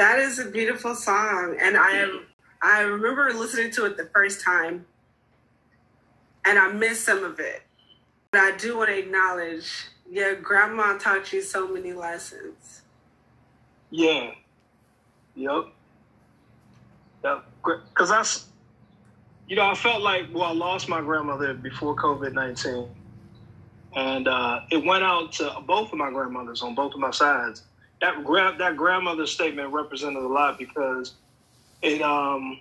That is a beautiful song, and I am. I remember listening to it the first time, and I missed some of it. But I do want to acknowledge, yeah, Grandma taught you so many lessons. Yeah. Yep. Yep. Because that's, you know, I felt like, well, I lost my grandmother before COVID 19. And uh, it went out to both of my grandmothers on both of my sides. That, gra- that grandmother statement represented a lot because it, um,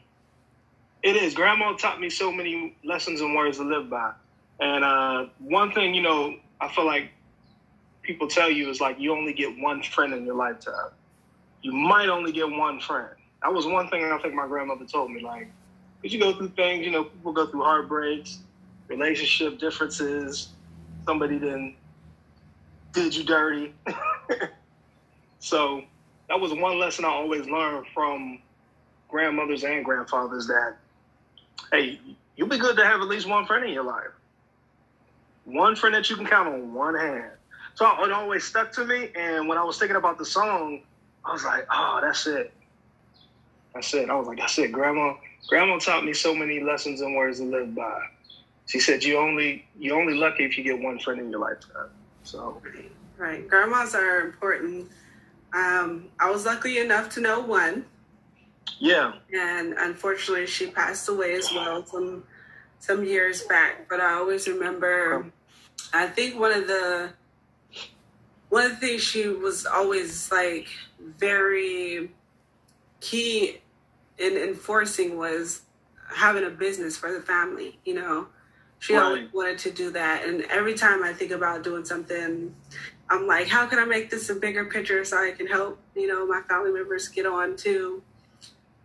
it is. Grandma taught me so many lessons and words to live by. And uh, one thing, you know, I feel like people tell you is like you only get one friend in your lifetime. You might only get one friend. That was one thing I think my grandmother told me. Like, because you go through things, you know, people go through heartbreaks, relationship differences. Somebody then did you dirty. so that was one lesson I always learned from grandmothers and grandfathers that, hey, you'll be good to have at least one friend in your life. One friend that you can count on one hand. So it always stuck to me. And when I was thinking about the song, I was like, oh, that's it. That's it. I was like, that's it. Grandma, grandma taught me so many lessons and words to live by. She said, you only you're only lucky if you get one friend in your lifetime. So right, right. Grandmas are important. Um, I was lucky enough to know one. Yeah. And unfortunately, she passed away as well some some years back. But I always remember. I think one of the one of the things she was always like very key in enforcing was having a business for the family. You know, she right. always wanted to do that, and every time I think about doing something, I'm like, how can I make this a bigger picture so I can help you know my family members get on too.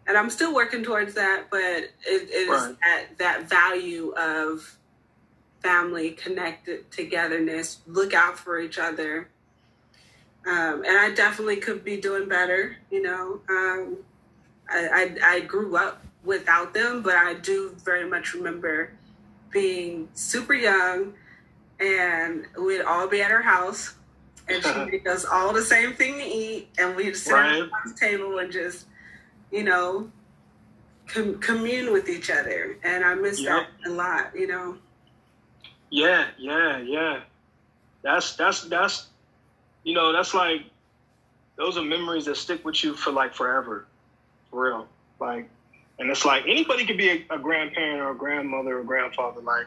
And I'm still working towards that, but it, it is right. that that value of family connected togetherness, look out for each other um, and I definitely could be doing better. You know, um, I, I, I grew up without them, but I do very much remember being super young, and we'd all be at her house, and she made us all the same thing to eat, and we'd sit right. at the table and just, you know, com- commune with each other. And I miss yep. that a lot. You know. Yeah, yeah, yeah. That's that's that's you know, that's like those are memories that stick with you for like forever, for real. Like, and it's like anybody could be a, a grandparent or a grandmother or grandfather. Like,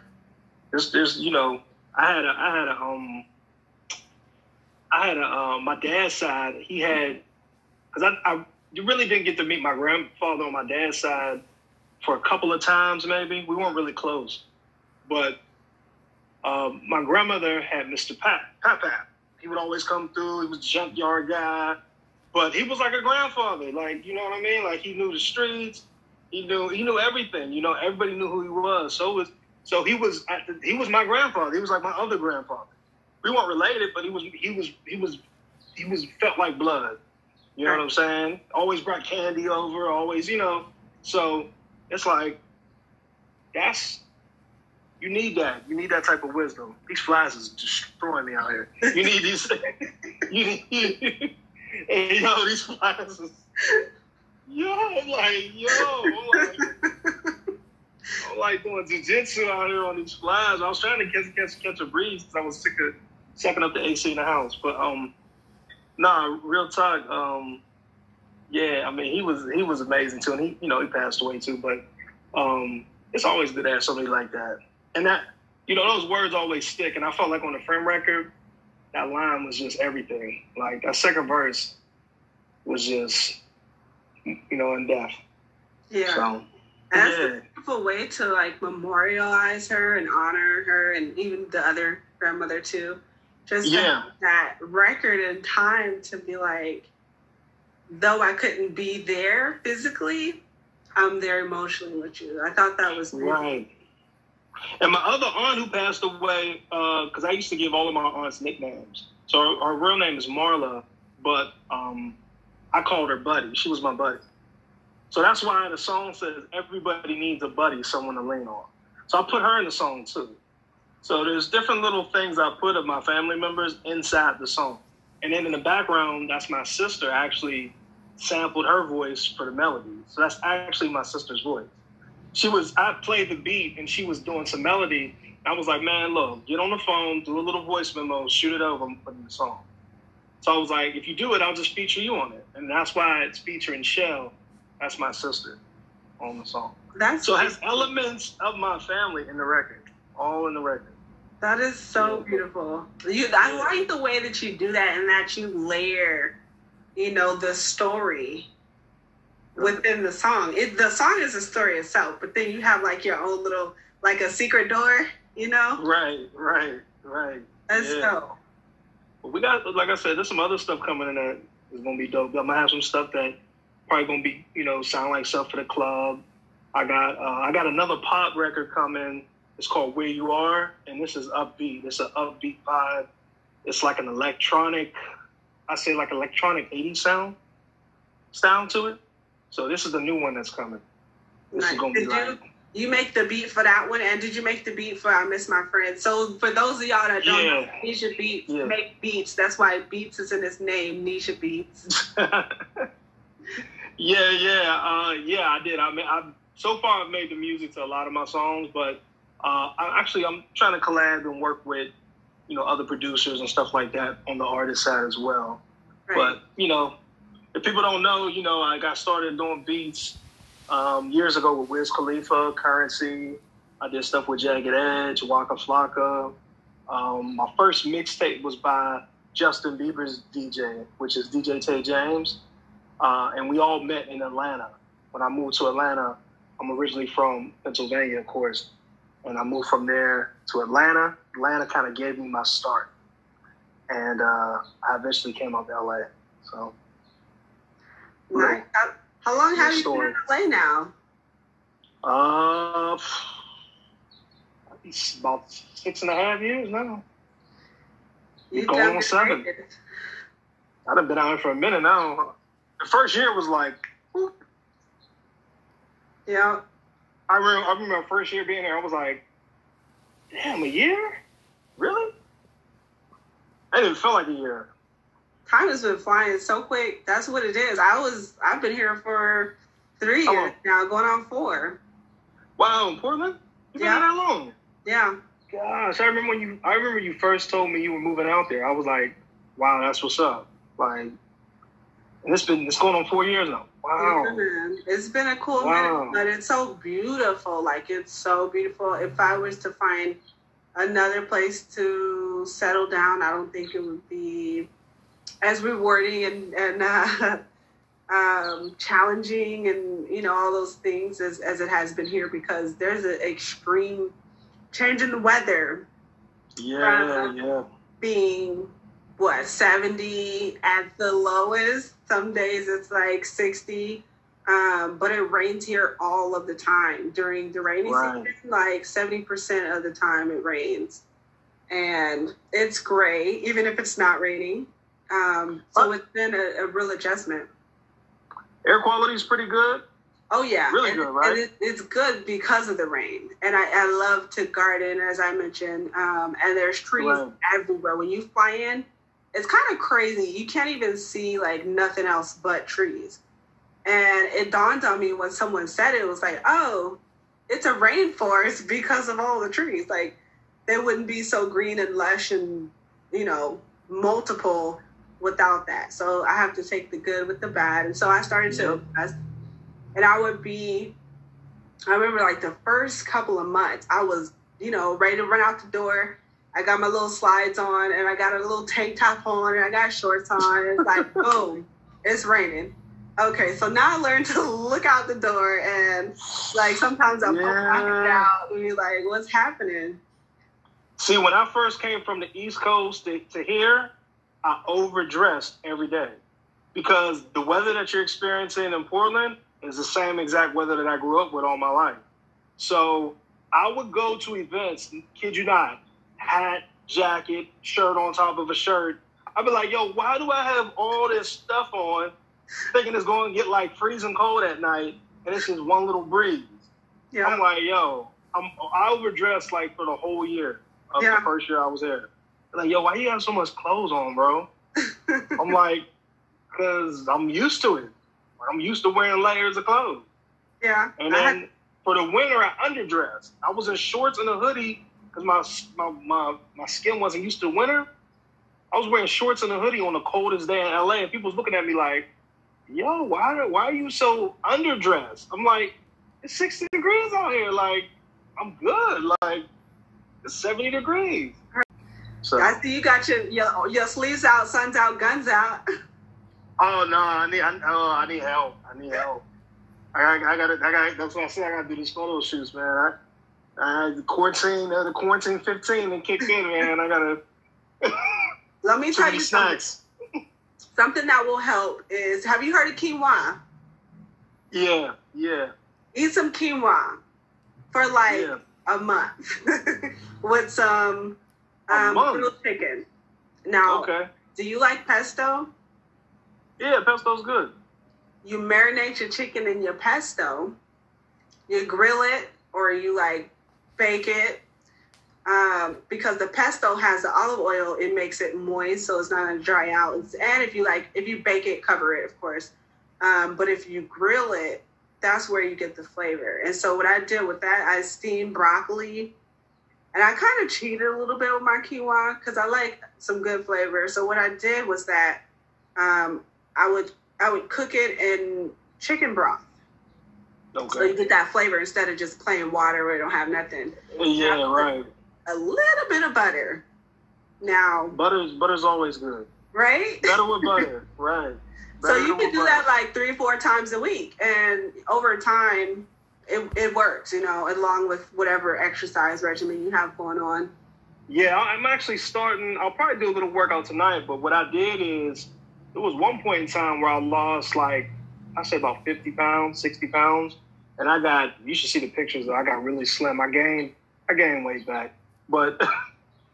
there's, there's, you know, I had a, I had a, um, I had a, um, my dad's side. He had, cause I, I you really didn't get to meet my grandfather on my dad's side for a couple of times. Maybe we weren't really close, but um, my grandmother had Mr. Pat, Pat Pat he would always come through. He was a junkyard guy, but he was like a grandfather. Like you know what I mean? Like he knew the streets. He knew he knew everything. You know, everybody knew who he was. So was so he was the, he was my grandfather. He was like my other grandfather. We weren't related, but he was he was he was he was felt like blood. You know what I'm saying? Always brought candy over. Always, you know. So it's like that's you need that. You need that type of wisdom. These flies is destroying me out here. You need these. you need. and yo, these flies is. Yo, I'm like, yo, I'm like, I'm like doing jujitsu out here on these flies. I was trying to catch catch catch a breeze because I was sick of sucking up the AC in the house. But um, nah, real talk. Um, yeah, I mean, he was he was amazing too, and he you know he passed away too. But um, it's always good to have somebody like that and that you know those words always stick. And I felt like on the frame record, that line was just everything. Like that second verse was just you know in depth. Yeah. So, that's yeah. a beautiful way to like memorialize her and honor her and even the other grandmother too. Just yeah. that record and time to be like, though I couldn't be there physically, I'm there emotionally with you. I thought that was right. And my other aunt who passed away, because uh, I used to give all of my aunts nicknames. So her, her real name is Marla, but um, I called her Buddy. She was my buddy. So that's why the song says everybody needs a buddy, someone to lean on. So I put her in the song too. So there's different little things I put of my family members inside the song. And then in the background, that's my sister actually sampled her voice for the melody. So that's actually my sister's voice. She was I played the beat and she was doing some melody. I was like, man, look, get on the phone, do a little voice memo, shoot it over, and put in the song. So I was like, if you do it, I'll just feature you on it. And that's why it's featuring Shell. That's my sister on the song. That's so it has elements of my family in the record, all in the record. That is so beautiful. You, I like the way that you do that and that you layer, you know, the story within the song. It, the song is a story itself, but then you have like your own little, like a secret door, you know? Right, right, right. That's yeah. dope. Well, we got, like I said, there's some other stuff coming in that is gonna be dope. I'm gonna have some stuff that probably gonna be, you know, sound like stuff for the club. I got, uh, I got another pop record coming. It's called Where You Are, and this is upbeat. It's an upbeat vibe. It's like an electronic, I say like electronic 80s sound, sound to it. So this is the new one that's coming. This nice. is gonna be did like. You, you make the beat for that one, and did you make the beat for I Miss My Friend? So for those of y'all that don't yeah. know, Nesia Beats yeah. make beats. That's why Beats is in his name, Nesia Beats. yeah, yeah, uh, yeah. I did. I mean, I so far I've made the music to a lot of my songs, but uh, I actually I'm trying to collab and work with you know other producers and stuff like that on the artist side as well. Right. But you know, if people don't know, you know, I got started doing beats um, years ago with Wiz Khalifa, Currency. I did stuff with Jagged Edge, Waka Flocka. Um, my first mixtape was by Justin Bieber's DJ, which is DJ Tay James. Uh, and we all met in Atlanta. When I moved to Atlanta, I'm originally from Pennsylvania, of course. And I moved from there to Atlanta. Atlanta kind of gave me my start. And uh, I eventually came out to LA. So Right. How, how long have you been in LA now? Uh, it's about six and a half years now. You going on seven. I've been out here for a minute now. The first year was like, whoop. yeah. I remember, I remember my first year being there. I was like, damn, a year? Really? I didn't feel like a year time has been flying so quick. That's what it is. I was I've been here for three years now, going on four. Wow, in Portland? You been yeah. that long? Yeah. Gosh, I remember when you I remember you first told me you were moving out there. I was like, wow, that's what's up. Like and it's been it's going on four years now. Wow. Yeah, it's been a cool wow. minute, but it's so beautiful. Like it's so beautiful. If I was to find another place to settle down, I don't think it would be as rewarding and, and uh, um, challenging and you know all those things as, as it has been here because there's an extreme change in the weather. Yeah, yeah. Being what 70 at the lowest. Some days it's like 60. Um, but it rains here all of the time during the rainy right. season. Like 70% of the time it rains. And it's great, even if it's not raining. Um, so it's been a, a, real adjustment. Air quality is pretty good. Oh yeah, really and, good, right? And it, it's good because of the rain, and I, I love to garden, as I mentioned. Um, and there's trees right. everywhere. When you fly in, it's kind of crazy. You can't even see like nothing else but trees. And it dawned on me when someone said it, it was like, oh, it's a rainforest because of all the trees. Like they wouldn't be so green and lush and you know multiple without that. So I have to take the good with the bad. And so I started to. And I would be, I remember like the first couple of months, I was, you know, ready to run out the door. I got my little slides on and I got a little tank top on and I got shorts on. And it's like, boom, it's raining. Okay, so now I learned to look out the door and like sometimes I'm yeah. out and be like, what's happening? See, when I first came from the East Coast to, to here, I overdressed every day because the weather that you're experiencing in Portland is the same exact weather that I grew up with all my life. So I would go to events, kid you not, hat, jacket, shirt on top of a shirt. I'd be like, yo, why do I have all this stuff on, thinking it's going to get like freezing cold at night, and it's just one little breeze? Yeah. I'm like, yo, I'm, I overdressed like for the whole year of yeah. the first year I was there like, yo, why you have so much clothes on, bro? I'm like, because I'm used to it. I'm used to wearing layers of clothes. Yeah. And then had- for the winter, I underdressed. I was in shorts and a hoodie because my, my my my skin wasn't used to winter. I was wearing shorts and a hoodie on the coldest day in LA, and people was looking at me like, "Yo, why why are you so underdressed?" I'm like, "It's 60 degrees out here. Like, I'm good. Like, it's 70 degrees." So, I see you got your, your your sleeves out, sun's out, guns out. oh no, I need I, oh, I need help. I need help. I got I got I got that's what I said. I got to do these photo shoots, man. I, I the quarantine uh, the quarantine 15 and kicked in, man. I gotta. Let me tell you something. snacks. Something that will help is have you heard of quinoa? Yeah, yeah, Eat some quinoa for like yeah. a month with some um, grilled chicken. Now, Okay. do you like pesto? Yeah, pesto's good. You marinate your chicken in your pesto. You grill it or you like bake it. Um, because the pesto has the olive oil, it makes it moist, so it's not gonna dry out. And if you like, if you bake it, cover it, of course. Um, but if you grill it, that's where you get the flavor. And so what I did with that, I steamed broccoli, and I kind of cheated a little bit with my quinoa because I like some good flavor. So what I did was that um, I would I would cook it in chicken broth, so you get that flavor instead of just plain water where it don't have nothing. Yeah, right. A little bit of butter. Now, Butter's butter's always good. right? Better with butter, right? So you can do butter. that like three, four times a week, and over time, it, it works. You know, along with whatever exercise regimen you have going on. Yeah, I'm actually starting. I'll probably do a little workout tonight. But what I did is, there was one point in time where I lost like I say about 50 pounds, 60 pounds, and I got. You should see the pictures. I got really slim. I gained. I gained weight back, but.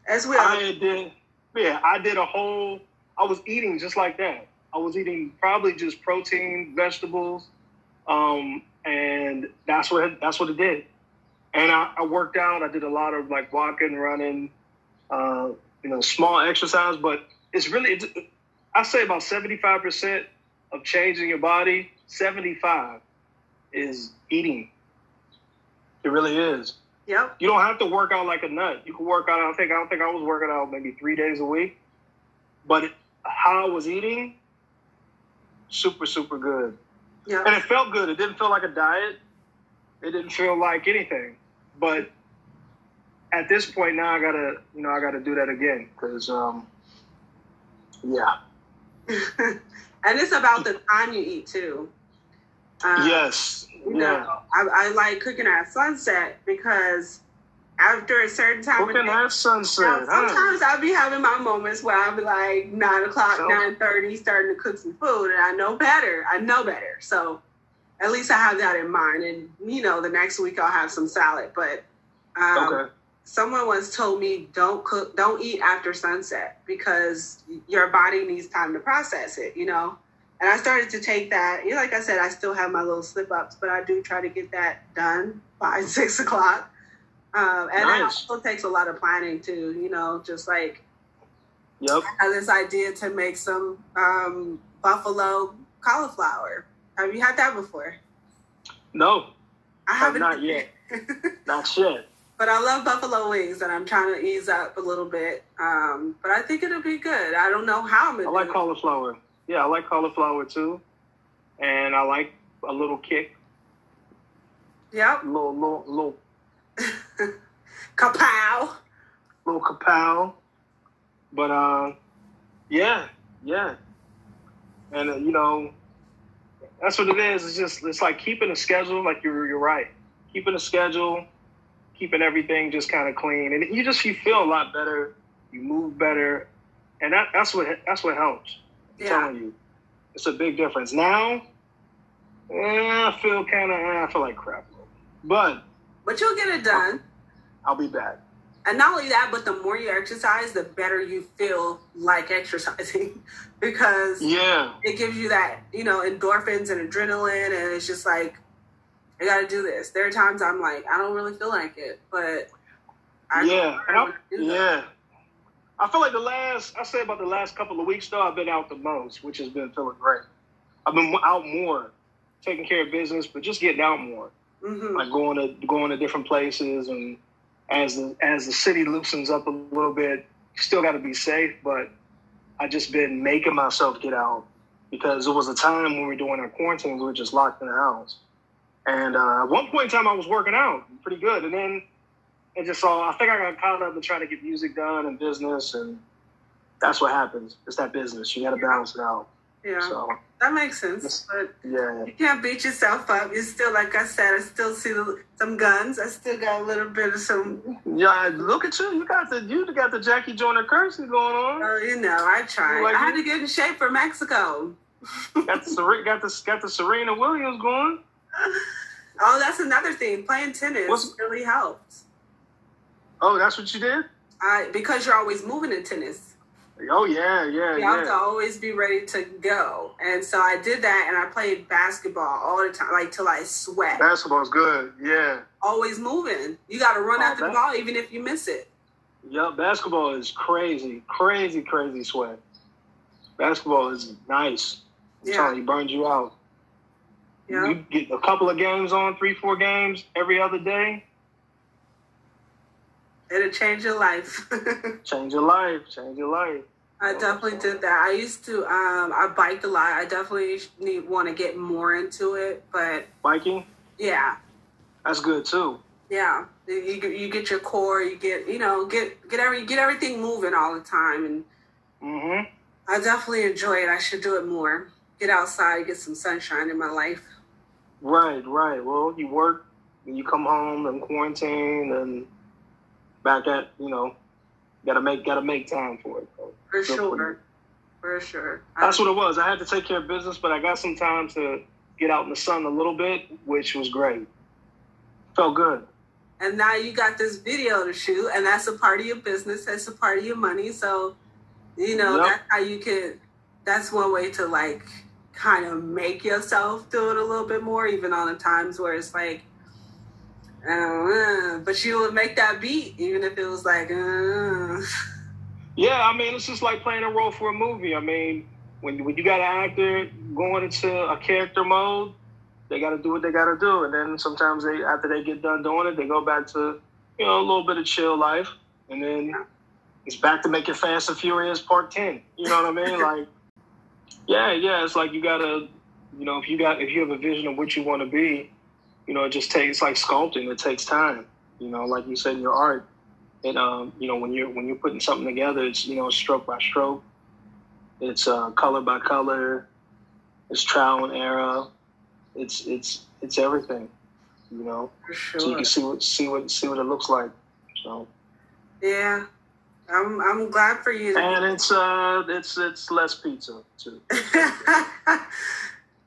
As well, I did, yeah, I did a whole. I was eating just like that. I was eating probably just protein, vegetables, um, and that's what that's what it did. And I, I worked out. I did a lot of like walking, running, uh, you know, small exercise. But it's really, it's, I say about seventy five percent of changing your body. Seventy five is eating. It really is yep. you don't have to work out like a nut. You can work out. I think I don't think I was working out maybe three days a week, but how I was eating, super super good, Yep. and it felt good. It didn't feel like a diet. It didn't feel like anything. But at this point now, I gotta you know I gotta do that again because um, yeah, and it's about the time you eat too. Um, yes, You yeah. know, I, I like cooking at sunset because after a certain time of Cooking at sunset. Now, huh? sometimes I'll be having my moments where I'll be like nine o'clock, So- nine thirty, starting to cook some food, and I know better. I know better, so at least I have that in mind. And you know, the next week I'll have some salad. But um, Okay. Someone once told me don't cook, don't eat after sunset because your body needs time to process it. You know. And I started to take that. You know, like I said, I still have my little slip ups, but I do try to get that done by six o'clock. Um, and that Nice. also takes a lot of planning too. You know, just like Yep. I had this idea to make some um, buffalo cauliflower. Have you had that before? No, I Have haven't not yet. not yet. But I love buffalo wings, and I'm trying to ease up a little bit. Um, but I think it'll be good. I don't know how I'm I like do it. cauliflower. Yeah, I like cauliflower too, and I like a little kick, Yep. a little little little Kapow. little kapow. But uh, yeah, yeah, and uh, you know, that's what it is. It's just it's like keeping a schedule. Like you're you're right, keeping a schedule, keeping everything just kind of clean, and you just you feel a lot better. You move better, and that that's what that's what helps. I'm Yeah. telling you, it's a big difference. Now, eh, I feel kind of I feel like crap, but But you'll get it done. I'll be back. And not only that, but the more you exercise, the better you feel like exercising because Yeah, it gives you that, you know, endorphins and adrenaline. And it's just like, I got to do this. There are times I'm like, I don't really feel like it, but I yeah, I, yeah. I feel like the last I say about the last couple of weeks though, I've been out the most, which has been feeling great. I've been out more taking care of business, but just getting out more, hmm like going to going to different places, and as the as the city loosens up a little bit, still got to be safe. But I just been making myself get out because it was a time when we were doing our quarantine, we were just locked in the house. And uh, at one point in time, I was working out pretty good, and then it just all I think I got caught up in trying to get music done and business, and that's what happens. It's that business. You got to balance it out. Yeah, So that makes sense. But yeah, you can't beat yourself up. You still, like I said, I still see some guns. I still got a little bit of some. yeah. Look at you. You got the you got the Jackie Joyner Kersee going on. Oh, you know, I tried. Like I had you- to get in shape for Mexico. Got the got the got the Serena Williams going. Oh, that's another thing. Playing tennis What's- really helps. Oh, that's what you did. I because you're always moving in tennis. Oh yeah, yeah, You have to always be ready to go. And so I did that, and I played basketball all the time, like till I sweat. Basketball's good. Yeah. Always moving. You got to run Oh, after the ball, even if you miss it. Yeah, basketball is crazy, crazy, crazy sweat. Basketball is nice. I'm Yeah. you, burns you out. Yeah. You get a couple of games on, three, four games every other day, It'll change your life. change your life, change your life. I definitely did that. I used to. Um, I biked a lot. I definitely need want to get more into it, but Biking, yeah, that's good too. yeah. You, you get your core. You get you know get get every get everything moving all the time, and Mm-hmm. I definitely enjoy it. I should do it more. Get outside, get some sunshine in my life. Right, right. Well, you work, and you come home and quarantine, and back at you know, gotta make gotta make time for it. For sure. you. For sure. That's what it was. I had to take care of business, but I got some time to get out in the sun a little bit, which was great. Felt good. and now you got this video to shoot, and that's a part of your business. That's a part of your money. So, you know, Yep. that's how you could. That's one way to like kind of make yourself do it a little bit more, even on the times where it's like, uh, but you would make that beat, even if it was like, uh. Yeah, I mean, it's just like playing a role for a movie. I mean, when when you got an actor going into a character mode, they got to do what they got to do, and then sometimes they after they get done doing it, they go back to you know a little bit of chill life, and then it's back to making Fast and Furious Part Ten. You know what I mean? like, yeah, yeah, it's like you gotta, you know, if you got if you have a vision of what you want to be, you know, it just takes like sculpting. It takes time. You know, like you said in your art, it um you know when you're when you're putting something together it's you know stroke by stroke it's uh, color by color it's trial and error it's it's it's everything you know For so you can see what see what see what it looks like so Yeah. I'm I'm glad for you. and it's uh it's it's less pizza too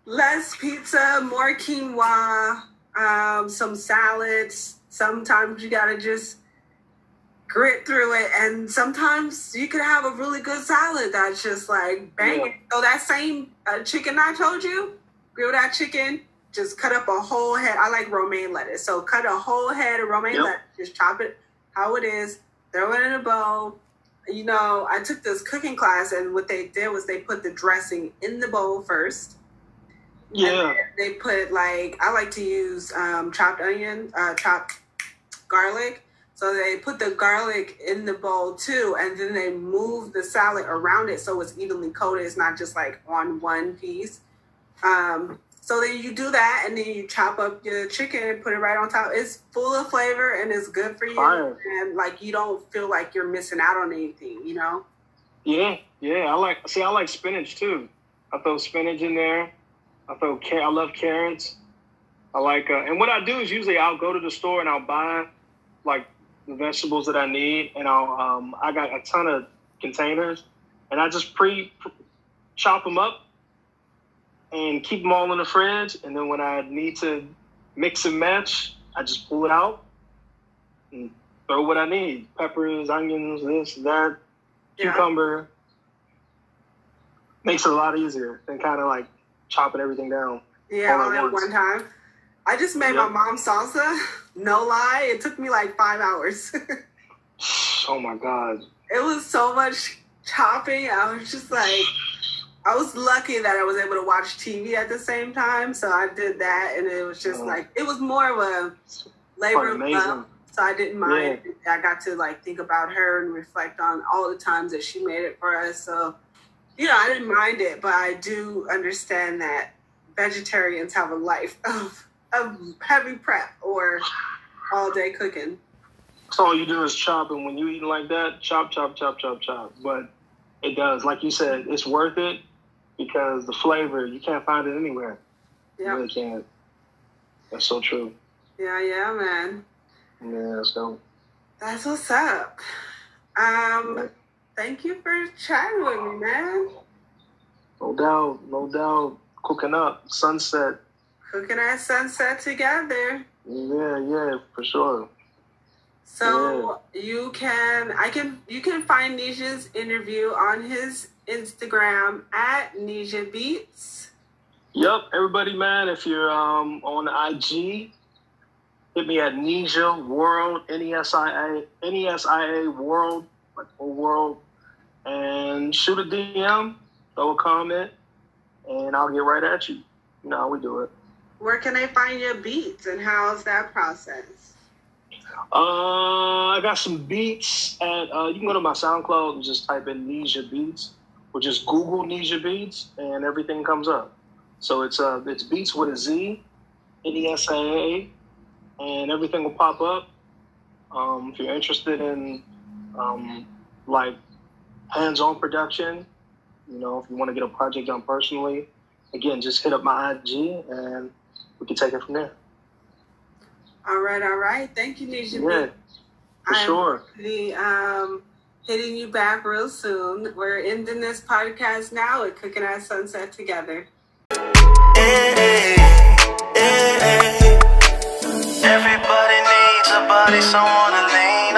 Less pizza, more quinoa, um, some salads. Sometimes you gotta just grit through it, and sometimes you could have a really good salad that's just like banging. So that same uh, chicken I told you, grill that chicken. Just cut up a whole head. I like romaine lettuce, so cut a whole head of romaine Yep. lettuce. Just chop it how it is. Throw it in a bowl you know, I took this cooking class, and what they did was they put the dressing in the bowl first. Yeah they put like I like to use um, chopped onion, uh, chopped garlic. So they put the garlic in the bowl too, and then they move the salad around it so it's evenly coated. It's not just like on one piece. Um, so then you do that, and then you chop up your chicken and put it right on top. It's full of flavor and it's good for you, Fire. and like you don't feel like you're missing out on anything. You know. yeah yeah i like see i like spinach too i throw spinach in there i throw car- i love carrots i like uh, and what i do is usually i'll go to the store and i'll buy like the vegetables that i need and i'll um, i got a ton of containers and i just pre chop them up and keep them all in the fridge and then when i need to mix and match i just pull it out and throw what i need peppers onions this that Yeah. cucumber makes it a lot easier than kind of like chopping everything down. Yeah, all at one time. I just made my Yep. mom salsa. No lie, it took me like five hours. Oh my god! it was so much chopping. I was just like, I was lucky that I was able to watch TV at the same time, so I did that, and it was just Oh. like it was more of a labor of love. So I didn't mind. I got to like think about her and reflect on all the times that she made it for us. So you know, I didn't mind it, but I do understand that vegetarians have a life of of heavy prep or all day cooking. So all you do is chop, and when you eat like that, chop, chop, chop, chop, chop. But it does, like you said, it's worth it because the flavor you can't find it anywhere. You Yeah, really can't. That's so true. yeah, yeah, man. Yeah, so That's what's up. Um, thank you for chatting with me, man. no doubt, no doubt, cooking up, sunset. Cooking at sunset together. Yeah, yeah, for sure. So you can, I can, you can find Nesia's interview on his Instagram at Nesia Beats. Yep, everybody, man. If you're um, on IG, hit me at Nesia World, N E S I A, N E S I A World, like whole world, and shoot a DM, throw a comment, and I'll get right at you. You know how we do it. Where can I find your beats and how's that process? Uh, I got some beats at. Uh, you can go to my SoundCloud and just type in Nesia Beats, or just Google Nesia Beats, and everything comes up. So it's uh, it's Beats with a Z, N E S A A, and everything will pop up. Um, if you're interested in um, like hands-on production, you know, if you want to get a project done personally, again, just hit up my IG and we can take it from there. All right, all right. Thank you, Nesia Yeah, Beats. for I'm sure. The um, hitting you back real soon. We're ending this podcast now at Cooking at Sunset together. Everybody needs a body, someone to lean